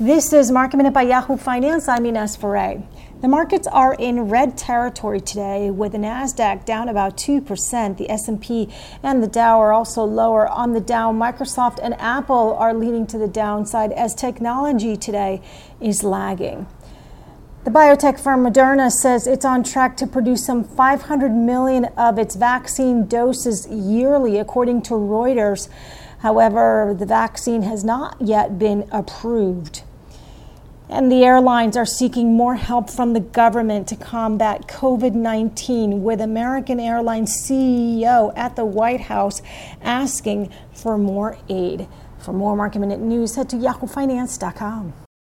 This is Market Minute by Yahoo Finance. I'm Ines Ferre. The markets are in red territory today with the Nasdaq down about 2%. The S&P and the Dow are also lower. On the Dow, Microsoft and Apple are leading to the downside as technology today is lagging. The biotech firm Moderna says it's on track to produce some 500 million of its vaccine doses yearly, according to Reuters. However, the vaccine has not yet been approved. And the airlines are seeking more help from the government to combat COVID 19, with American Airlines CEO at the White House asking for more aid. For more market minute news, head to yahoofinance.com.